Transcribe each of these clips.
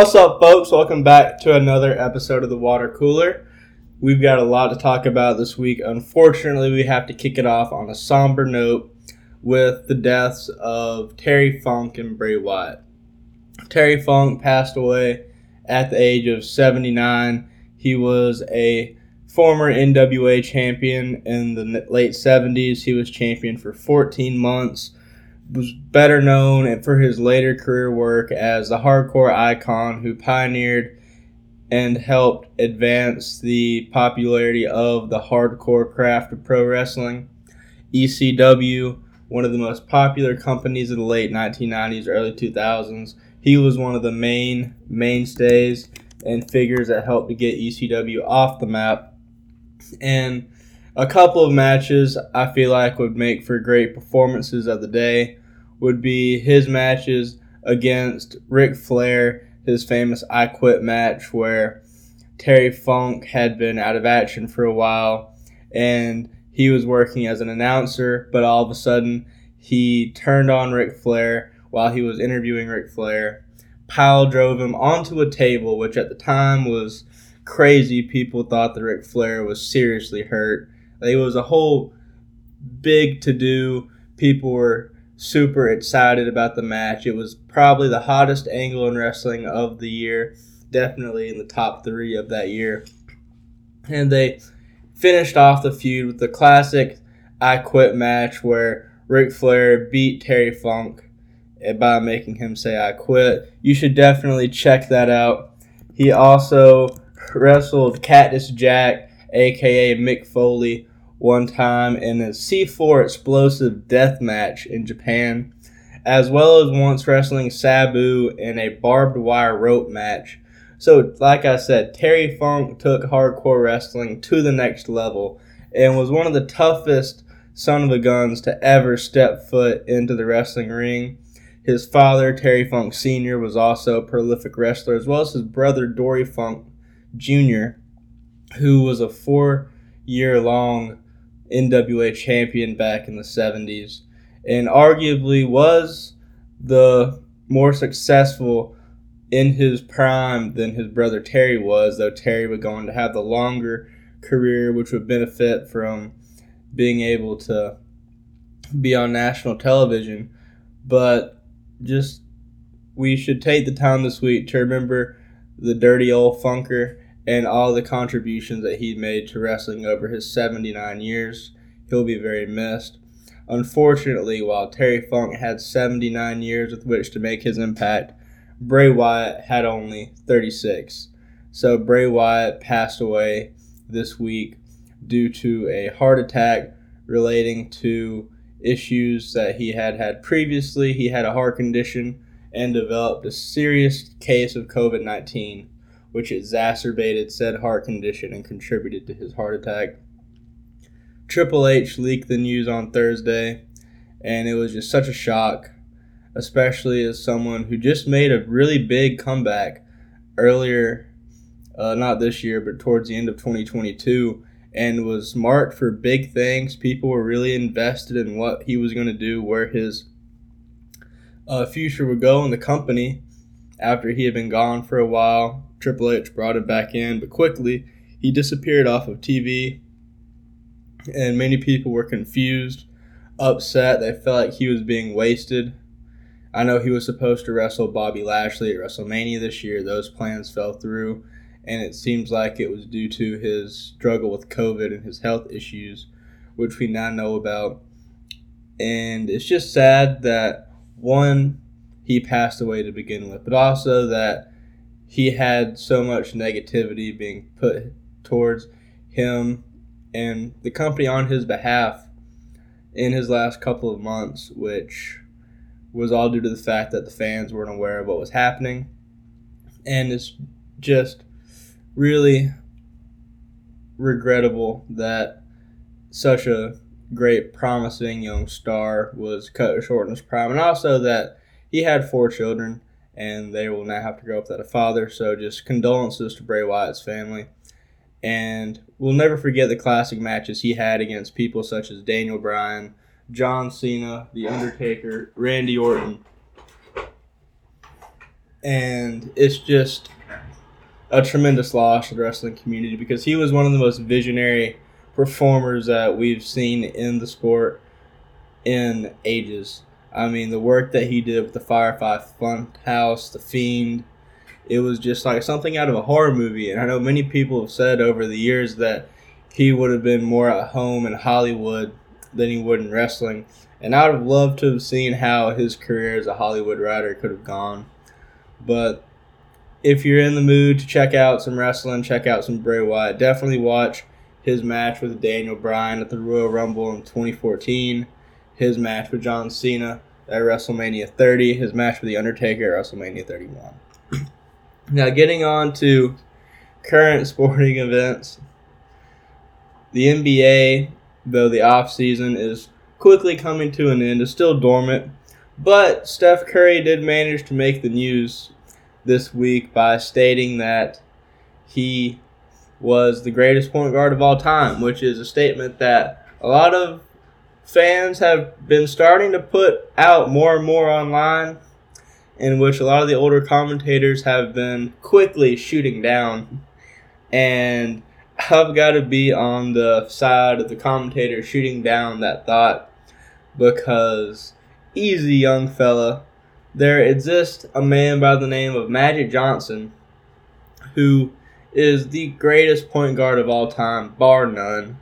What's up, folks? Welcome back to another episode of the Water Cooler. We've got a lot to talk about this week. Unfortunately, we have to kick it off on a somber note with the deaths of Terry Funk and Bray Wyatt. Terry Funk passed away at the age of 79. He was a former NWA champion in the late 70s. He was champion for 14 months. Was better known for his later career work as the hardcore icon who pioneered and helped advance the popularity of the hardcore craft of pro wrestling. ECW, one of the most popular companies of the late 1990s, early 2000s. He was one of the main mainstays and figures that helped to get ECW off the map and a couple of matches I feel like would make for great performances of the day would be his matches against Ric Flair, his famous I Quit match where Terry Funk had been out of action for a while and he was working as an announcer, but all of a sudden he turned on Ric Flair while he was interviewing Ric Flair, pile drove him onto a table, which at the time was crazy people thought that Ric Flair was seriously hurt. It was a whole big to do. People were super excited about the match. It was probably the hottest angle in wrestling of the year, definitely in the top three of that year. And they finished off the feud with the classic I Quit match where Ric Flair beat Terry Funk by making him say I quit. You should definitely check that out. He also wrestled Cactus Jack, aka Mick Foley, one time in a C4 explosive death match in Japan, as well as once wrestling Sabu in a barbed wire rope match. So, like I said, Terry Funk took hardcore wrestling to the next level and was one of the toughest son of a guns to ever step foot into the wrestling ring. His father, Terry Funk Sr., was also a prolific wrestler, as well as his brother, Dory Funk Jr., who was a four year long NWA champion back in the 70s and arguably was the more successful in his prime than his brother Terry was, though Terry would go on to have the longer career, which would benefit from being able to be on national television. But just we should take the time this week to remember the dirty old funker and all the contributions that he made to wrestling over his 79 years. He'll be very missed. Unfortunately, while Terry Funk had 79 years with which to make his impact, Bray Wyatt had only 36. So Bray Wyatt passed away this week due to a heart attack relating to issues that he had had previously. He had a heart condition and developed a serious case of COVID 19 which exacerbated said heart condition and contributed to his heart attack. Triple H leaked the news on Thursday, and it was just such a shock, especially as someone who just made a really big comeback earlier, uh, not this year, but towards the end of 2022, and was marked for big things. People were really invested in what he was going to do, where his uh, future would go in the company after he had been gone for a while. Triple H brought him back in, but quickly he disappeared off of TV, and many people were confused, upset. They felt like he was being wasted. I know he was supposed to wrestle Bobby Lashley at WrestleMania this year. Those plans fell through, and it seems like it was due to his struggle with COVID and his health issues, which we now know about. And it's just sad that one, he passed away to begin with, but also that he had so much negativity being put towards him and the company on his behalf in his last couple of months, which was all due to the fact that the fans weren't aware of what was happening. And it's just really regrettable that such a great, promising young star was cut short in his prime, and also that he had four children and they will now have to grow up without a father. So just condolences to Bray Wyatt's family. And we'll never forget the classic matches he had against people such as Daniel Bryan, John Cena, The Undertaker, Randy Orton. and it's just a tremendous loss to the wrestling community because he was one of the most visionary performers that we've seen in the sport in ages. I mean, the work that he did with the Firefly Funhouse, The Fiend, it was just like something out of a horror movie. And I know many people have said over the years that he would have been more at home in Hollywood than he would in wrestling. And I would have loved to have seen how his career as a Hollywood writer could have gone. But if you're in the mood to check out some wrestling, check out some Bray Wyatt. Definitely watch his match with Daniel Bryan at the Royal Rumble in 2014, his match with John Cena at WrestleMania 30, his match with The Undertaker at WrestleMania 31. now, getting on to current sporting events, the NBA, though the off season is quickly coming to an end, is still dormant. But Steph Curry did manage to make the news this week by stating that he was the greatest point guard of all time, which is a statement that a lot of fans have been starting to put out more and more online, in which a lot of the older commentators have been quickly shooting down. And I've got to be on the side of the commentator shooting down that thought because easy young fella there exists a man by the name of Magic Johnson who is the greatest point guard of all time, bar none.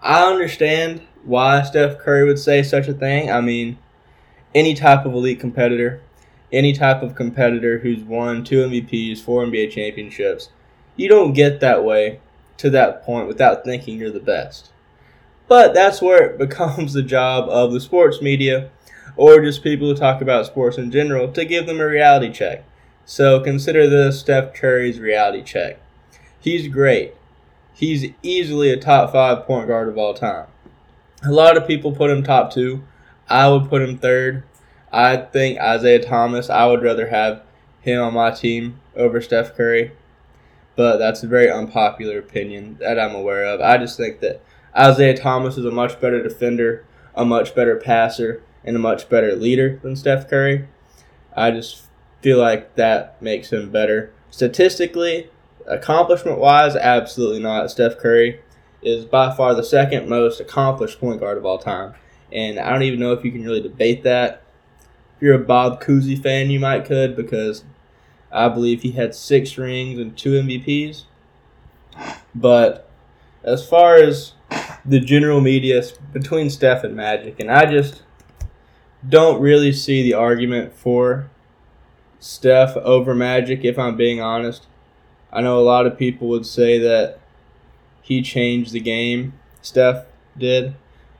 I understand why Steph Curry would say such a thing. I mean, any type of elite competitor, any type of competitor who's won two MVPs, four NBA championships, you don't get that way to that point without thinking you're the best. But that's where it becomes the job of the sports media or just people who talk about sports in general to give them a reality check. So consider this Steph Curry's reality check. He's great. He's easily a top five point guard of all time. A lot of people put him top two. I would put him third. I think Isiah Thomas, I would rather have him on my team over Steph Curry. But that's a very unpopular opinion that I'm aware of. I just think that Isiah Thomas is a much better defender, a much better passer, and a much better leader than Steph Curry. I just feel like that makes him better. Statistically, accomplishment wise, absolutely not. Steph Curry is by far the second most accomplished point guard of all time. And I don't even know if you can really debate that. If you're a Bob Cousy fan, you might could because I believe he had six rings and two MVPs. But as far as the general media between Steph and Magic, and I just don't really see the argument for Steph over Magic, if I'm being honest. I know a lot of people would say that he changed the game, Steph did,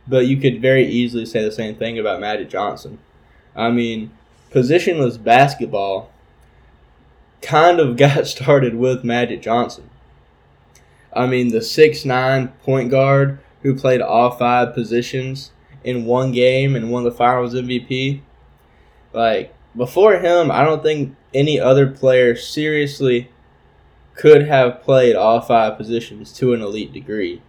but you could very easily say the same thing about Magic Johnson. I mean, positionless basketball kind of got started with Magic Johnson. I mean, the six nine point guard who played all five positions in one game and won the Finals MVP. Like before him, I don't think any other player seriously could have played all five positions to an elite degree.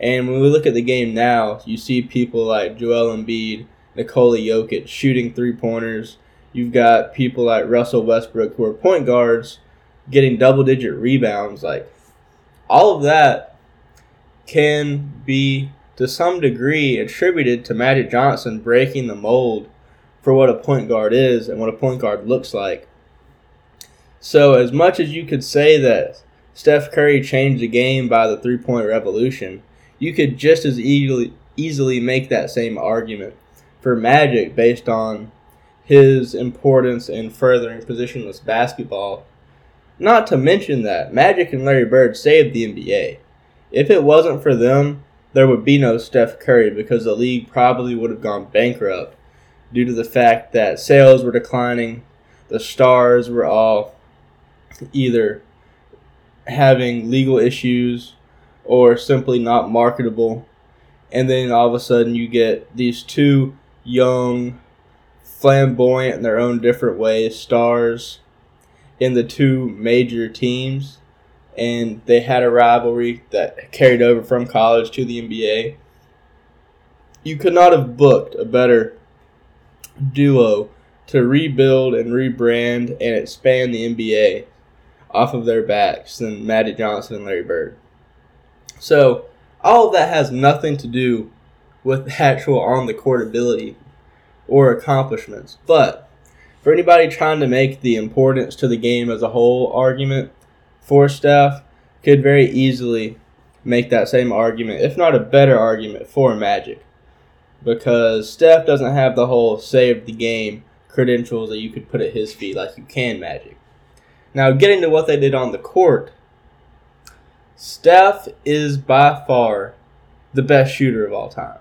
And when we look at the game now, you see people like Joel Embiid, Nikola Jokic shooting three pointers. You've got people like Russell Westbrook who are point guards getting double digit rebounds. Like all of that can be to some degree attributed to Magic Johnson breaking the mold for what a point guard is and what a point guard looks like. So, as much as you could say that Steph Curry changed the game by the three point revolution, you could just as easily, easily make that same argument for Magic based on his importance in furthering positionless basketball. Not to mention that Magic and Larry Bird saved the NBA. If it wasn't for them, there would be no Steph Curry because the league probably would have gone bankrupt due to the fact that sales were declining, the stars were all either having legal issues or simply not marketable. And then all of a sudden you get these two young, flamboyant in their own different ways stars in the two major teams and they had a rivalry that carried over from college to the NBA. You could not have booked a better duo to rebuild and rebrand and expand the NBA off of their backs than Magic Johnson and Larry Bird. So, all of that has nothing to do with actual on the court ability or accomplishments. But for anybody trying to make the importance to the game as a whole argument for Steph, could very easily make that same argument, if not a better argument, for Magic. Because Steph doesn't have the whole save the game credentials that you could put at his feet like you can Magic. Now, getting to what they did on the court, Steph is by far the best shooter of all time.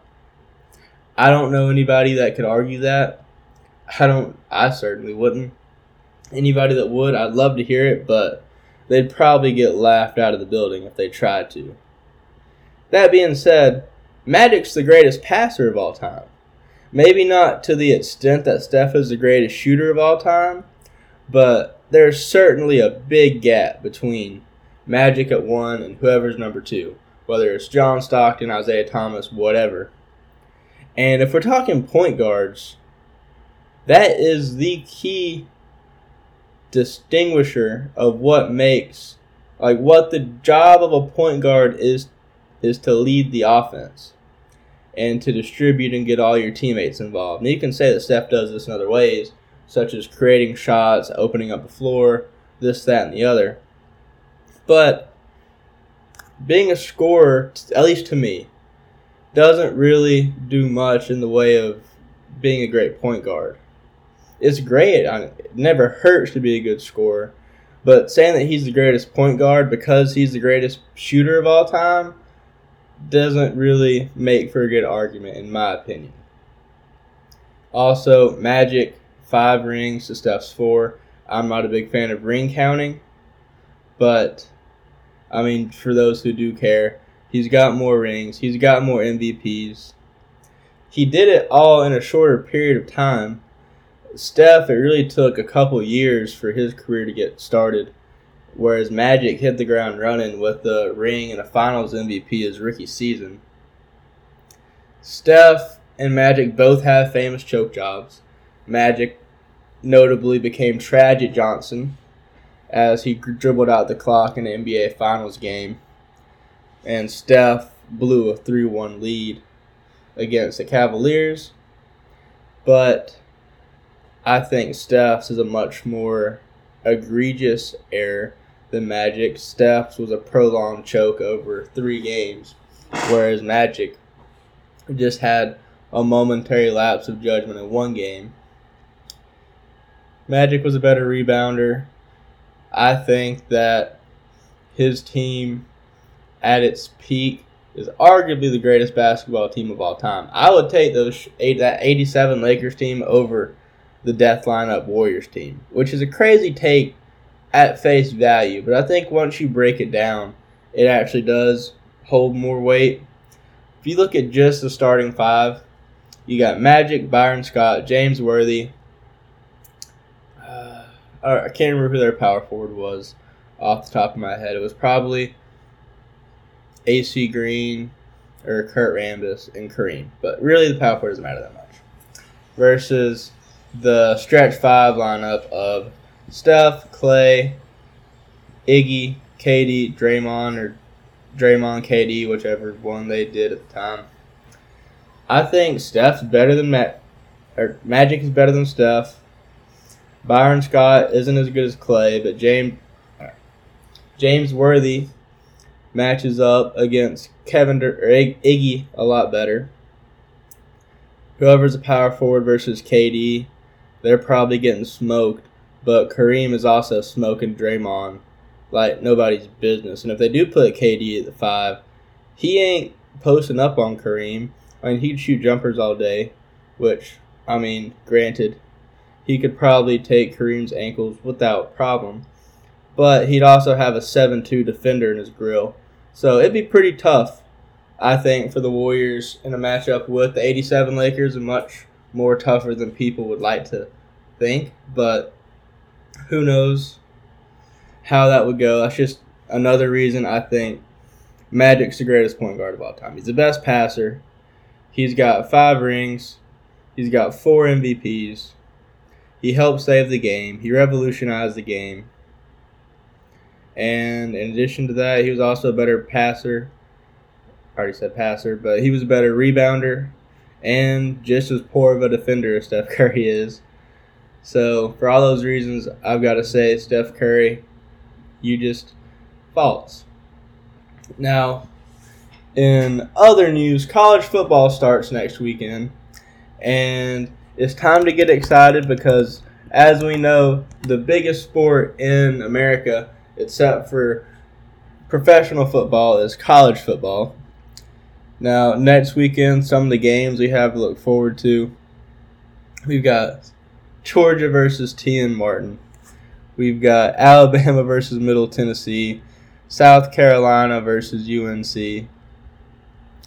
I don't know anybody that could argue that. I don't. I certainly wouldn't. Anybody that would, I'd love to hear it, but they'd probably get laughed out of the building if they tried to. That being said, Magic's the greatest passer of all time. Maybe not to the extent that Steph is the greatest shooter of all time, but there's certainly a big gap between Magic at one and whoever's number two, whether it's John Stockton, Isiah Thomas, whatever. And if we're talking point guards, that is the key distinguisher of what makes like what the job of a point guard is is to lead the offense and to distribute and get all your teammates involved. And you can say that Steph does this in other ways, such as creating shots, opening up the floor, this, that, and the other. But being a scorer, at least to me, doesn't really do much in the way of being a great point guard. It's great. It never hurts to be a good scorer. But saying that he's the greatest point guard because he's the greatest shooter of all time doesn't really make for a good argument, in my opinion. Also, Magic, five rings to Steph's four. I'm not a big fan of ring counting, but I mean, for those who do care, he's got more rings, he's got more MVPs. He did it all in a shorter period of time. Steph, it really took a couple years for his career to get started whereas Magic hit the ground running with the ring and a Finals MVP his rookie season. Steph and Magic both have famous choke jobs. Magic notably became Tragic Johnson as he dribbled out the clock in the NBA Finals game, and Steph blew a 3 1 lead against the Cavaliers. But I think Steph's is a much more egregious error the Magic. Steph's was a prolonged choke over three games, whereas Magic just had a momentary lapse of judgment in one game. Magic was a better rebounder. I think that his team at its peak is arguably the greatest basketball team of all time. I would take those that 87 Lakers team over the death lineup Warriors team, which is a crazy take at face value. But I think once you break it down, it actually does hold more weight. If you look at just the starting five, you got Magic, Byron Scott, James Worthy. I can't remember who their power forward was off the top of my head. It was probably AC Green or Kurt Rambis and Kareem. But really, the power forward doesn't matter that much. Versus the stretch five lineup of Steph, Clay, Iggy, KD, Draymond, or Draymond, KD, whichever one they did at the time. I think Steph's better than Matt, or Magic is better than Steph. Byron Scott isn't as good as Clay, but James James Worthy matches up against Kevin or Iggy a lot better. Whoever's a power forward versus KD, they're probably getting smoked. But Kareem is also smoking Draymond like nobody's business. And if they do put KD at the five, he ain't posting up on Kareem. I mean, he'd shoot jumpers all day, which, I mean, granted, he could probably take Kareem's ankles without problem. But he'd also have a 7 2 defender in his grill. So it'd be pretty tough, I think, for the Warriors in a matchup with the 87 Lakers and much more tougher than people would like to think. But who knows how that would go? That's just another reason I think Magic's the greatest point guard of all time. He's the best passer. He's got five rings. He's got four MVPs. He helped save the game. He revolutionized the game. And in addition to that, he was also a better passer. I already said passer, but he was a better rebounder and just as poor of a defender as Steph Curry is. So, for all those reasons, I've got to say, Steph Curry, you just false. Now, in other news, college football starts next weekend, and it's time to get excited because, as we know, the biggest sport in America, except for professional football, is college football. Now, next weekend, some of the games we have to look forward to. We've got Georgia versus TN Martin. We've got Alabama versus Middle Tennessee. South Carolina versus UNC.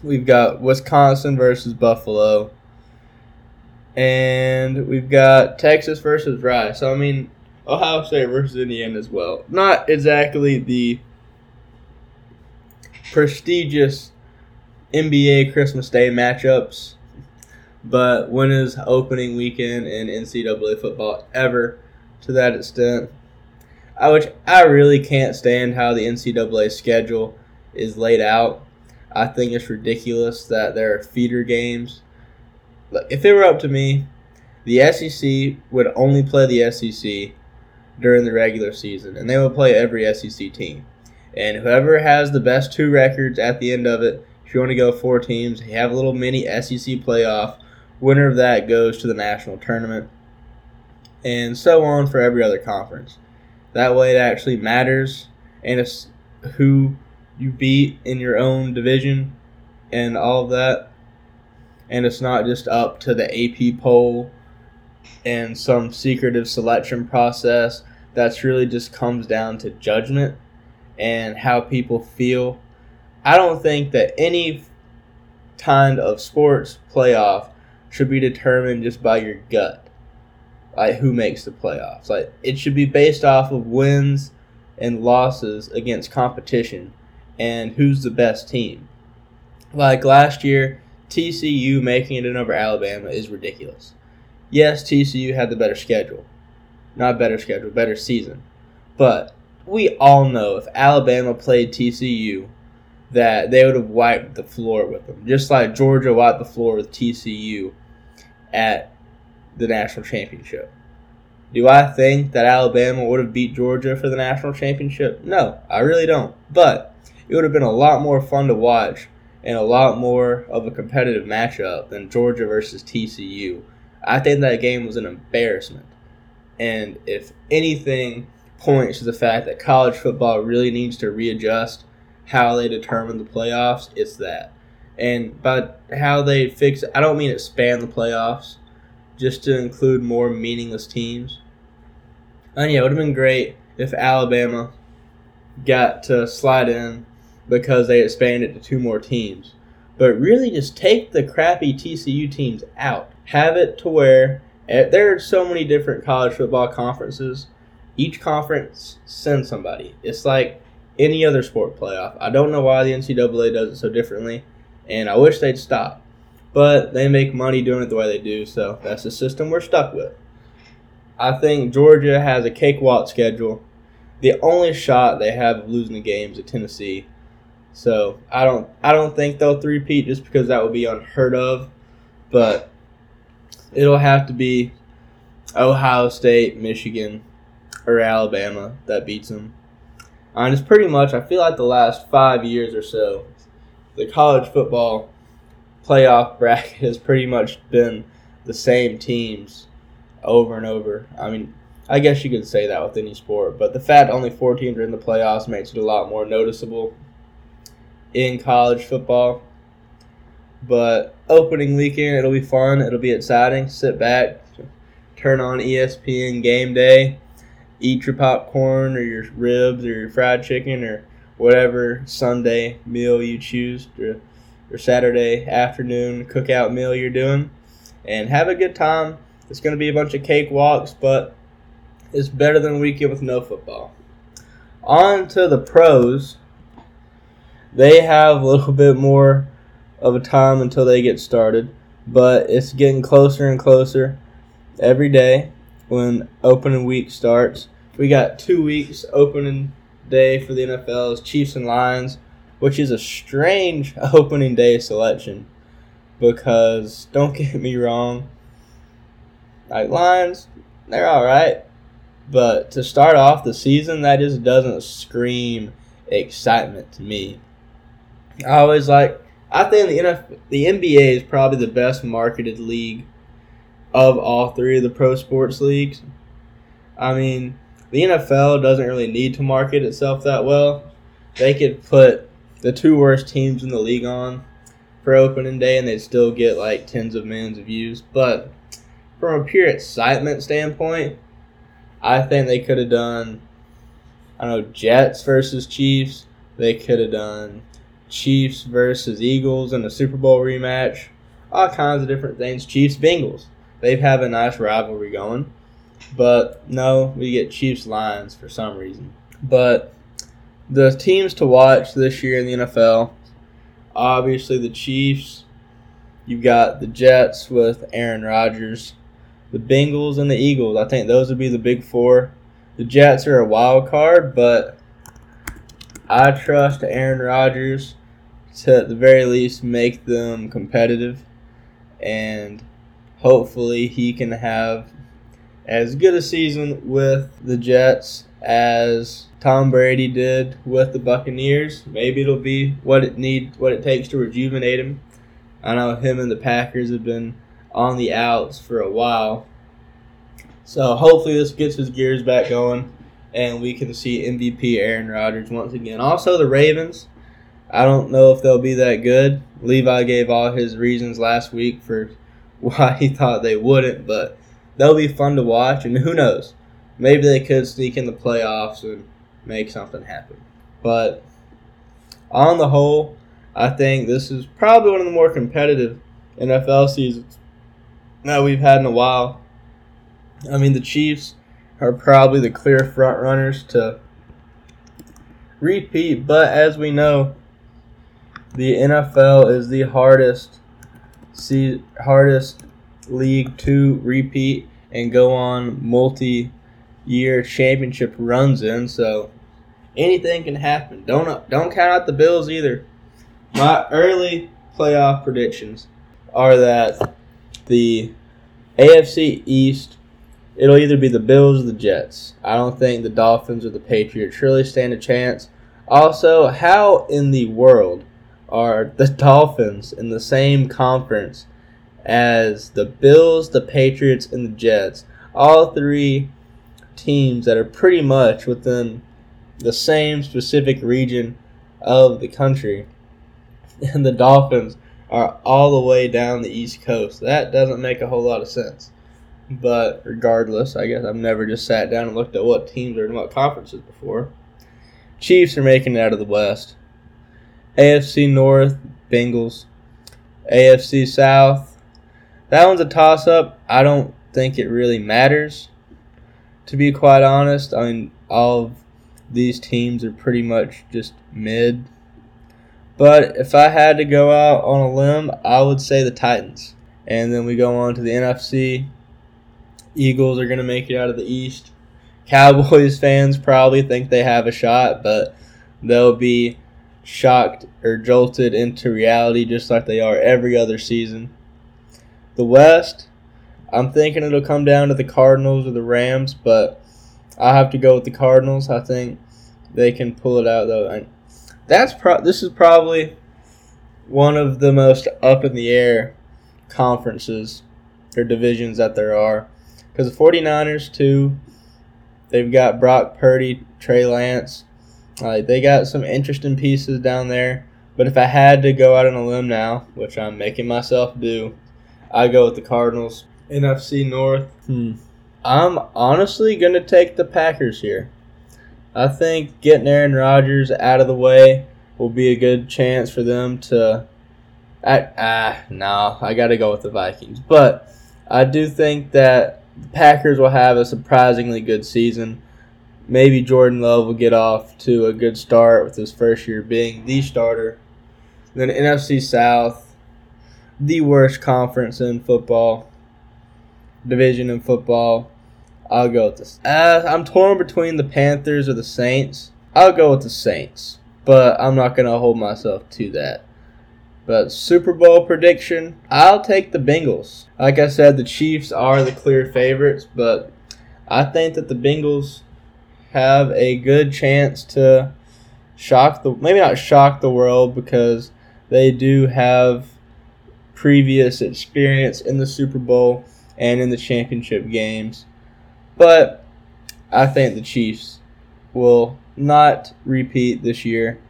We've got Wisconsin versus Buffalo. And we've got Texas versus Rice. So, I mean, Ohio State versus Indiana as well. Not exactly the prestigious NBA Christmas Day matchups, but when is opening weekend in NCAA football ever to that extent? I which I really can't stand how the NCAA schedule is laid out. I think it's ridiculous that there are feeder games. If it were up to me, the SEC would only play the SEC during the regular season, and they would play every SEC team. And whoever has the best two records at the end of it, if you want to go four teams, have a little mini SEC playoff. Winner of that goes to the national tournament, and so on for every other conference. That way, it actually matters, and it's who you beat in your own division and all of that. And it's not just up to the AP poll and some secretive selection process. That's really just comes down to judgment and how people feel. I don't think that any kind of sports playoff should be determined just by your gut like who makes the playoffs. Like it should be based off of wins and losses against competition and who's the best team. Like last year, TCU making it in over Alabama is ridiculous. Yes, TCU had the better schedule. Not better schedule, better season. But we all know if Alabama played TCU, that they would have wiped the floor with them. Just like Georgia wiped the floor with TCU at the national championship. Do I think that Alabama would have beat Georgia for the national championship? No, I really don't. But it would have been a lot more fun to watch and a lot more of a competitive matchup than Georgia versus TCU. I think that game was an embarrassment. And if anything points to the fact that college football really needs to readjust how they determine the playoffs, it's that. And by how they fix it, I don't mean expand the playoffs just to include more meaningless teams. And yeah, it would have been great if Alabama got to slide in because they expanded to two more teams. But really, just take the crappy TCU teams out. Have it to where eh, there are so many different college football conferences. Each conference sends somebody. It's like any other sport playoff. I don't know why the NCAA does it so differently, and I wish they'd stop but they make money doing it the way they do, so that's the system we're stuck with. I think Georgia has a cakewalk schedule. The only shot they have of losing the game is at Tennessee. So I don't I don't think they'll three-peat just because that would be unheard of. But it'll have to be Ohio State, Michigan, or Alabama that beats them. And it's pretty much I feel like the last five years or so, the college football playoff bracket has pretty much been the same teams over and over. I mean, I guess you could say that with any sport, but the fact only four teams are in the playoffs makes it a lot more noticeable in college football. But opening weekend, it'll be fun. It'll be exciting. Sit back, turn on ESPN game day, eat your popcorn or your ribs or your fried chicken or whatever Sunday meal you choose or, or Saturday afternoon cookout meal you're doing and have a good time. It's going to be a bunch of cake walks, but it's better than a weekend with no football. On to the pros. They have a little bit more of a time until they get started, but it's getting closer and closer every day. when opening week starts. We got two weeks opening day for the NFL's Chiefs and Lions, which is a strange opening day selection because don't get me wrong, like Lions, they're all right, but to start off the season, that just doesn't scream excitement to me. I always like. I think the NFL, the NBA is probably the best marketed league of all three of the pro sports leagues. I mean, the NFL doesn't really need to market itself that well. They could put the two worst teams in the league on for opening day and they'd still get like tens of millions of views. But from a pure excitement standpoint, I think they could have done I don't know, Jets versus Chiefs. They could have done Chiefs versus Eagles in the Super Bowl rematch. All kinds of different things. Chiefs Bengals. They've have a nice rivalry going. But no, we get Chiefs Lions for some reason. But the teams to watch this year in the NFL, obviously the Chiefs. You've got the Jets with Aaron Rodgers, the Bengals and the Eagles. I think those would be the big four. The Jets are a wild card, but I trust Aaron Rodgers to at the very least make them competitive and hopefully he can have as good a season with the Jets as Tom Brady did with the Buccaneers. Maybe it'll be what it need what it takes to rejuvenate him. I know him and the Packers have been on the outs for a while. So hopefully this gets his gears back going and we can see MVP Aaron Rodgers once again. Also the Ravens, I don't know if they'll be that good. Levi gave all his reasons last week for why he thought they wouldn't, but they'll be fun to watch. And who knows? Maybe they could sneak in the playoffs and make something happen. But on the whole, I think this is probably one of the more competitive NFL seasons that we've had in a while. I mean, the Chiefs are probably the clear front runners to repeat, but as we know, the NFL is the hardest see hardest league to repeat and go on multi year championship runs in, so anything can happen. Don't don't count out the Bills either. My early playoff predictions are that the AFC East it'll either be the Bills or the Jets. I don't think the Dolphins or the Patriots really stand a chance. Also, how in the world are the Dolphins in the same conference as the Bills, the Patriots, and the Jets. All three teams that are pretty much within the same specific region of the country. And the Dolphins are all the way down the East Coast. That doesn't make a whole lot of sense. But regardless, I guess I've never just sat down and looked at what teams are in what conferences before. Chiefs are making it out of the West. AFC North, Bengals. AFC South, that one's a toss up. I don't think it really matters, to be quite honest. I mean, all of these teams are pretty much just mid. But if I had to go out on a limb, I would say the Titans. And then we go on to the NFC. Eagles are going to make it out of the East. Cowboys fans probably think they have a shot, but they'll be shocked or jolted into reality just like they are every other season. The West, I'm thinking it'll come down to the Cardinals or the Rams, but I have to go with the Cardinals. I think they can pull it out though. And that's pro- this is probably one of the most up in the air conferences or divisions that there are. Because the 49ers, too, they've got Brock Purdy, Trey Lance, uh, they got some interesting pieces down there. But if I had to go out on a limb now, which I'm making myself do, I go with the Cardinals. NFC North. Hmm. I'm honestly gonna take the Packers here. I think getting Aaron Rodgers out of the way will be a good chance for them to. I, ah, no, I got to go with the Vikings. But I do think that the Packers will have a surprisingly good season maybe Jordan Love will get off to a good start with his first year being the starter. Then NFC South, the worst conference in football, division in football. I'll go with this. Uh, I'm torn between the Panthers or the Saints. I'll go with the Saints, but I'm not gonna hold myself to that. But Super Bowl prediction, I'll take the Bengals. Like I said, the Chiefs are the clear favorites, but I think that the Bengals have a good chance to shock the maybe not shock the world because they do have previous experience in the Super Bowl and in the championship games. But I think the Chiefs will not repeat this year,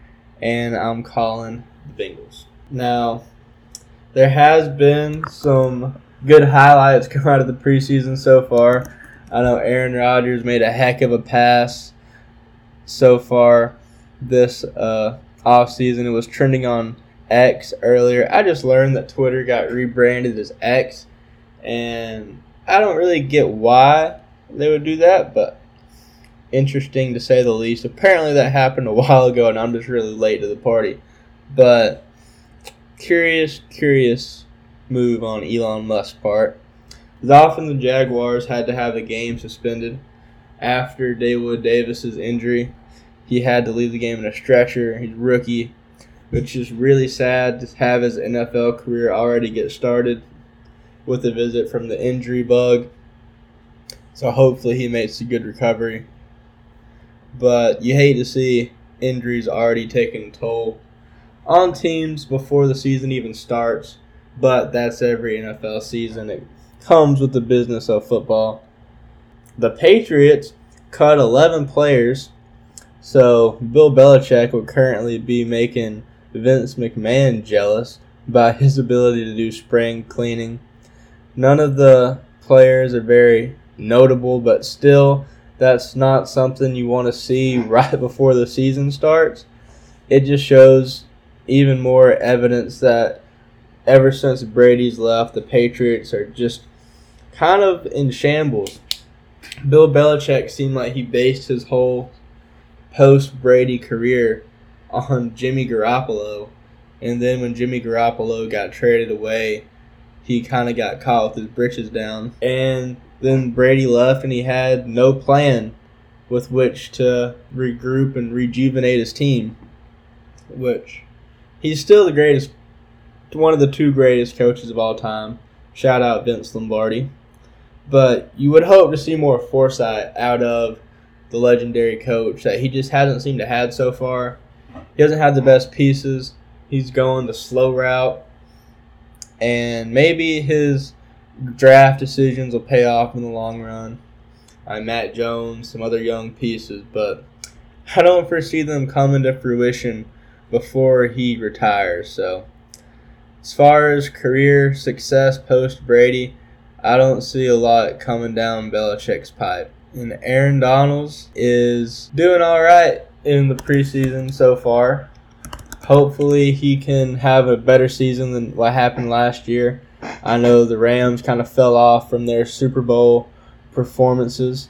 and I'm calling the Bengals. Now, there has been some good highlights come out of the preseason so far. I know Aaron Rodgers made a heck of a pass so far this uh, offseason. It was trending on X earlier. I just learned that Twitter got rebranded as X, and I don't really get why they would do that, but interesting to say the least. Apparently, that happened a while ago, and I'm just really late to the party. But curious, curious move on Elon Musk's part. Often the Jaguars had to have the game suspended after Daewood Davis's injury. He had to leave the game in a stretcher. He's rookie, which is really sad to have his NFL career already get started with a visit from the injury bug. So hopefully he makes a good recovery. But you hate to see injuries already taking toll on teams before the season even starts. But that's every NFL season. It comes with the business of football. The Patriots cut 11 players, so Bill Belichick would currently be making Vince McMahon jealous by his ability to do spring cleaning. None of the players are very notable, but still, that's not something you want to see right before the season starts. It just shows even more evidence that ever since Brady's left, the Patriots are just kind of in shambles. Bill Belichick seemed like he based his whole post Brady career on Jimmy Garoppolo. And then when Jimmy Garoppolo got traded away, he kind of got caught with his britches down. And then Brady left and he had no plan with which to regroup and rejuvenate his team. Which he's still the greatest, one of the two greatest coaches of all time. Shout out Vince Lombardi. But you would hope to see more foresight out of the legendary coach that he just hasn't seemed to have so far. He doesn't have the best pieces. He's going the slow route. And maybe his draft decisions will pay off in the long run. I Mac Jones, some other young pieces, but I don't foresee them coming to fruition before he retires. So, as far as career success post Brady, I don't see a lot coming down Belichick's pipe. And Aaron Donald's is doing all right in the preseason so far. Hopefully, he can have a better season than what happened last year. I know the Rams kind of fell off from their Super Bowl performances,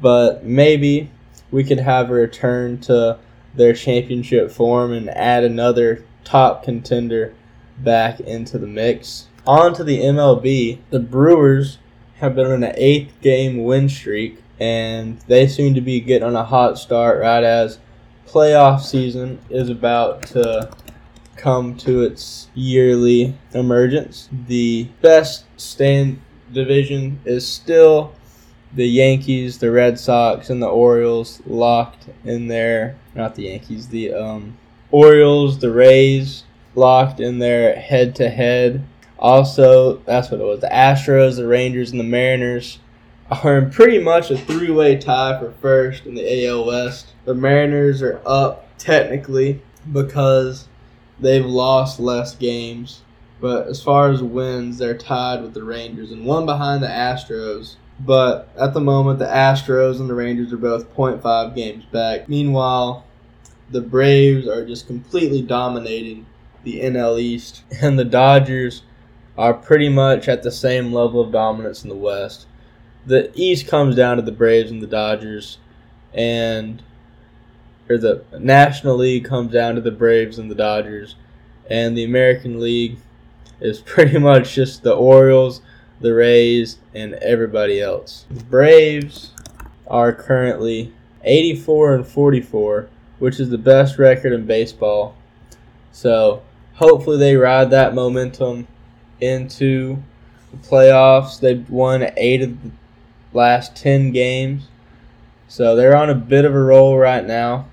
but maybe we could have a return to their championship form and add another top contender back into the mix. On to the MLB. The Brewers have been on an eighth game win streak, and they seem to be getting on a hot start right as playoff season is about to come to its yearly emergence. The best stand division is still the Yankees, the Red Sox, and the Orioles locked in there. Not the Yankees, the um, Orioles, the Rays locked in their head to head. Also, that's what it was. The Astros, the Rangers, and the Mariners are in pretty much a three way tie for first in the AL West. The Mariners are up technically because they've lost less games. But as far as wins, they're tied with the Rangers and one behind the Astros. But at the moment, the Astros and the Rangers are both 0.5 games back. Meanwhile, the Braves are just completely dominating the NL East, and the Dodgers are pretty much at the same level of dominance in the West. The East comes down to the Braves and the Dodgers, and or the National League comes down to the Braves and the Dodgers, and the American League is pretty much just the Orioles, the Rays, and everybody else. The Braves are currently 84 and 44, which is the best record in baseball. So hopefully they ride that momentum into the playoffs. They've won eight of the last 10 games. So they're on a bit of a roll right now.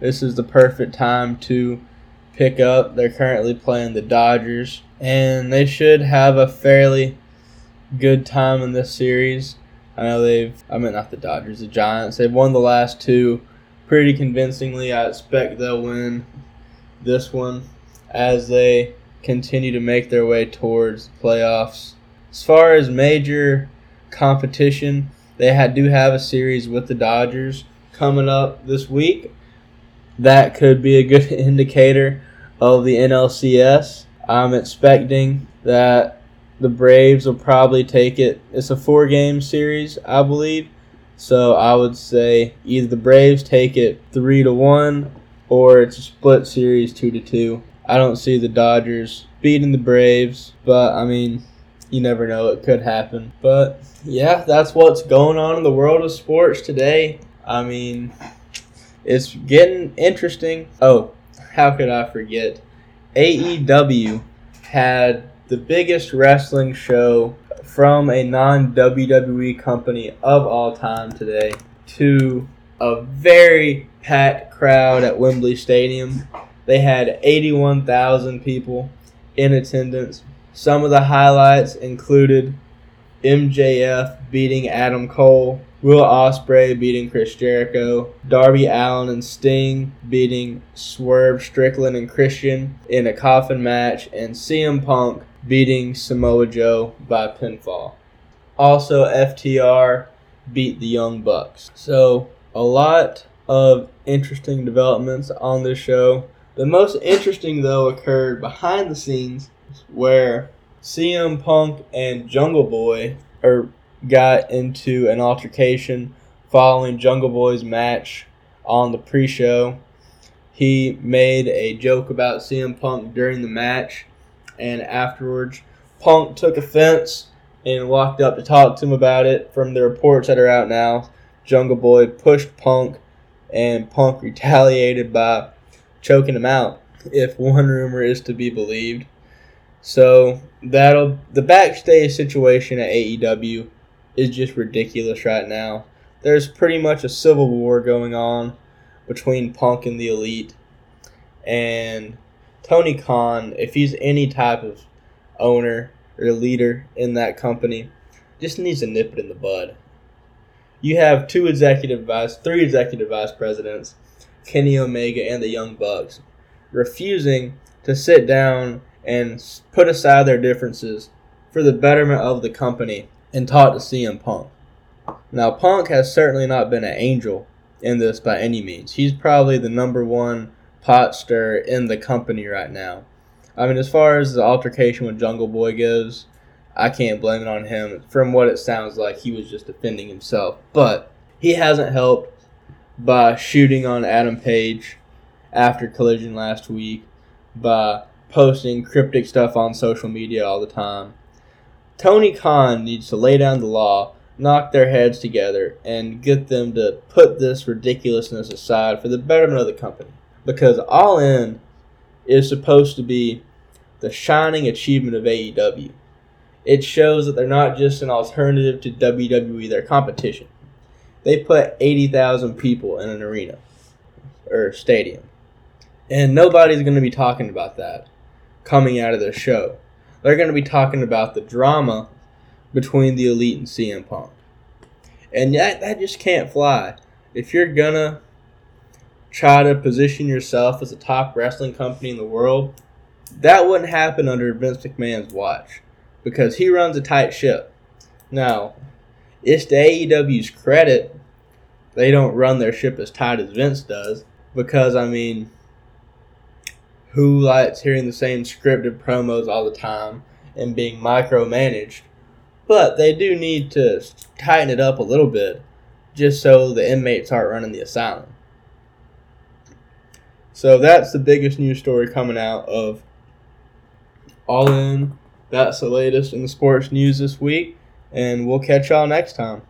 This is the perfect time to pick up. They're currently playing the Dodgers, and they should have a fairly good time in this series. I know they've, I mean, not the Dodgers, the Giants. They've won the last two pretty convincingly. I expect they'll win this one as they continue to make their way towards playoffs. As far as major competition, they had, do have a series with the Dodgers coming up this week. That could be a good indicator of the NLCS. I'm expecting that the Braves will probably take it. It's a four game series, I believe. So I would say either the Braves take it three to one or it's a split series two to two. I don't see the Dodgers beating the Braves, but I mean, you never know, it could happen. But yeah, that's what's going on in the world of sports today. I mean, it's getting interesting. Oh, how could I forget? AEW had the biggest wrestling show from a non WWE company of all time today to a very packed crowd at Wembley Stadium. They had 81,000 people in attendance. Some of the highlights included MJF beating Adam Cole, Will Ospreay beating Chris Jericho, Darby Allin and Sting beating Swerve Strickland and Christian in a coffin match, and CM Punk beating Samoa Joe by pinfall. Also, FTR beat the Young Bucks. So, a lot of interesting developments on this show. The most interesting, though, occurred behind the scenes where CM Punk and Jungle Boy are, got into an altercation following Jungle Boy's match on the pre show. He made a joke about CM Punk during the match, and afterwards, Punk took offense and walked up to talk to him about it. From the reports that are out now, Jungle Boy pushed Punk, and Punk retaliated by choking him out, if one rumor is to be believed. So that'll the backstage situation at AEW is just ridiculous right now. There's pretty much a civil war going on between Punk and the Elite, and Tony Khan, if he's any type of owner or leader in that company, just needs to nip it in the bud. You have two executive vice, three executive vice presidents, Kenny Omega and the Young Bucks, refusing to sit down and put aside their differences for the betterment of the company and talk to CM Punk. Now, Punk has certainly not been an angel in this by any means. He's probably the number one pot stir in the company right now. I mean, as far as the altercation with Jungle Boy goes, I can't blame it on him. From what it sounds like, he was just defending himself. But he hasn't helped by shooting on Adam Page after Collision last week, by posting cryptic stuff on social media all the time. Tony Khan needs to lay down the law, knock their heads together, and get them to put this ridiculousness aside for the betterment of the company. Because All In is supposed to be the shining achievement of AEW. It shows that they're not just an alternative to WWE, they're competition. They put 80,000 people in an arena or stadium. And nobody's going to be talking about that coming out of their show. They're going to be talking about the drama between the elite and CM Punk. And that, that just can't fly. If you're going to try to position yourself as a top wrestling company in the world, that wouldn't happen under Vince McMahon's watch because he runs a tight ship. Now, it's to AEW's credit they don't run their ship as tight as Vince does because, I mean, who likes hearing the same scripted promos all the time and being micromanaged. But they do need to tighten it up a little bit just so the inmates aren't running the asylum. So that's the biggest news story coming out of All In That's the latest in the sports news this week, and we'll catch y'all next time.